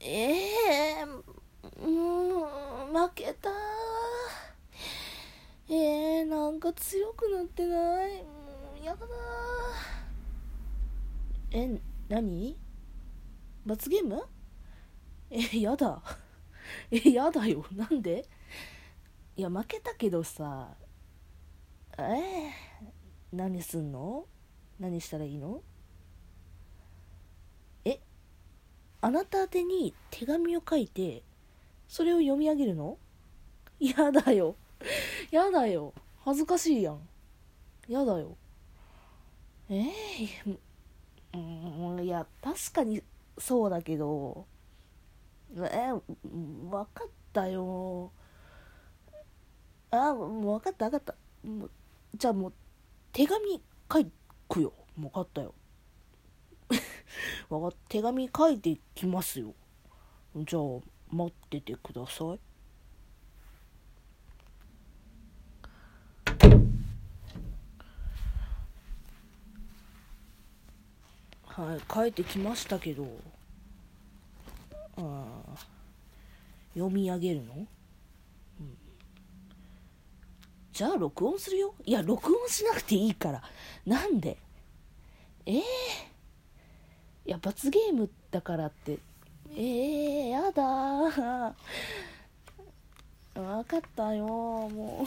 ええー、うん負けたえー、なんか強くなってない。うやだえ何？罰ゲーム？えやだ。えやだよ。なんで？いや負けたけどさ。えー、何すんの？何したらいいのえあなた宛に手紙を書いてそれを読み上げるの？やだよ。やだよ。恥ずかしいやん。やだよ。えー、うんいや確かにそうだけどえー、分かったよ。あもう分かった分かった。じゃあもう手紙書くよ。分かったよ。手紙書いてきますよ。じゃあ待っててください。はい書いてきましたけど。あ読み上げるの、うん、じゃあ録音するよ。いや録音しなくていいから。なんで？ええー、いや罰ゲームだからって。えー、やだ。分かったよも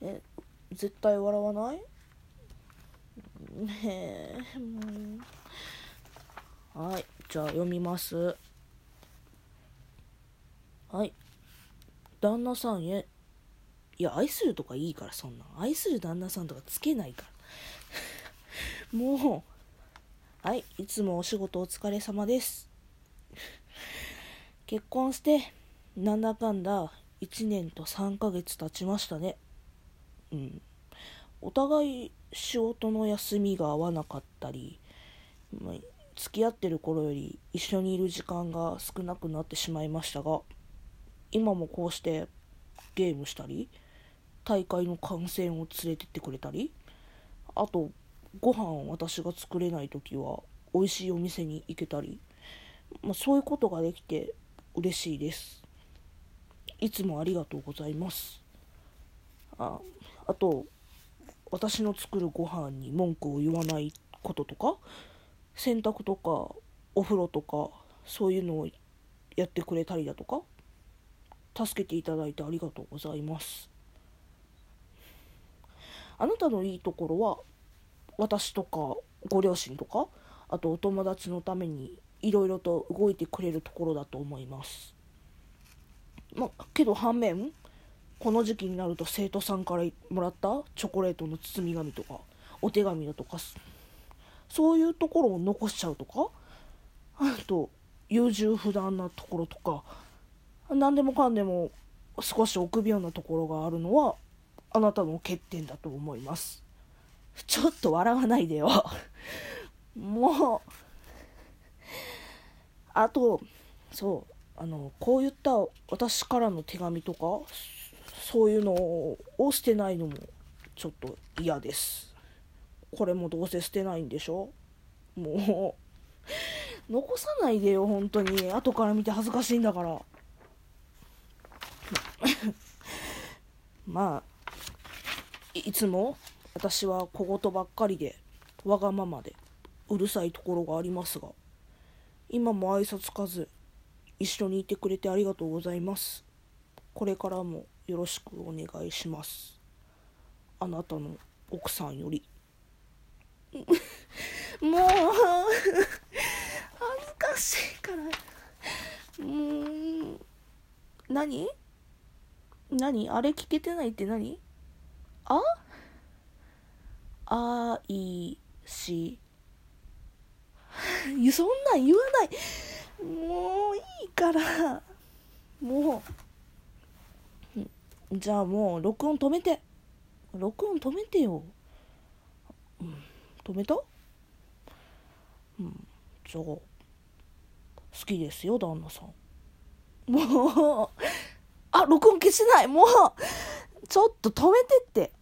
う。え絶対笑わない？ねえもうはいじゃあ読みます。はい。旦那さんへ。いや愛するとかいいからそんな愛する旦那さんとかつけないから。もうはいいつもお仕事お疲れ様です。結婚してなんだかんだ1年と3ヶ月経ちましたね。うん。お互い仕事の休みが合わなかったり、ま、付き合ってる頃より一緒にいる時間が少なくなってしまいましたが今もこうしてゲームしたり大会の観戦を連れてってくれたりあとご飯私が作れない時は美味しいお店に行けたり、まあ、そういうことができて嬉しいです。いつもありがとうございます。ああと私の作るご飯に文句を言わないこととか洗濯とかお風呂とかそういうのをやってくれたりだとか助けていただいてありがとうございます。あなたのいいところは私とかご両親とかあとお友達のためにいろいろと動いてくれるところだと思います。まあけど反面この時期になると生徒さんからもらったチョコレートの包み紙とかお手紙だとかそういうところを残しちゃうとかあと優柔不断なところとか何でもかんでも少し臆病なところがあるのはあなたの欠点だと思います。ちょっと笑わないでよ。もうあとそうあのこういった私からの手紙とかそういうのを捨てないのもちょっと嫌です。これもどうせ捨てないんでしょ？もう残さないでよ本当に。後から見て恥ずかしいんだから。まあいつも私は小言ばっかりでわがままでうるさいところがありますが今も挨拶かず一緒にいてくれてありがとうございます。これからもよろしくお願いします。あなたの奥さんより。もう恥ずかしいから。うん何？何？あれ聞けてないって何？あ？あいし。そんなん言わない。もういいから。もう。じゃあもう録音止めて。録音止めてよ、うん、止めた？うん。じゃあ好きですよ旦那さん。もう。あ録音消せない。もう。ちょっと止めてって。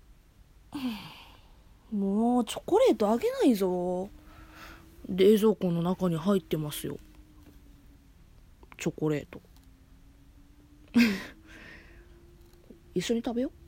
もうチョコレートあげないぞ。冷蔵庫の中に入ってますよ。チョコレート。一緒に食べよう。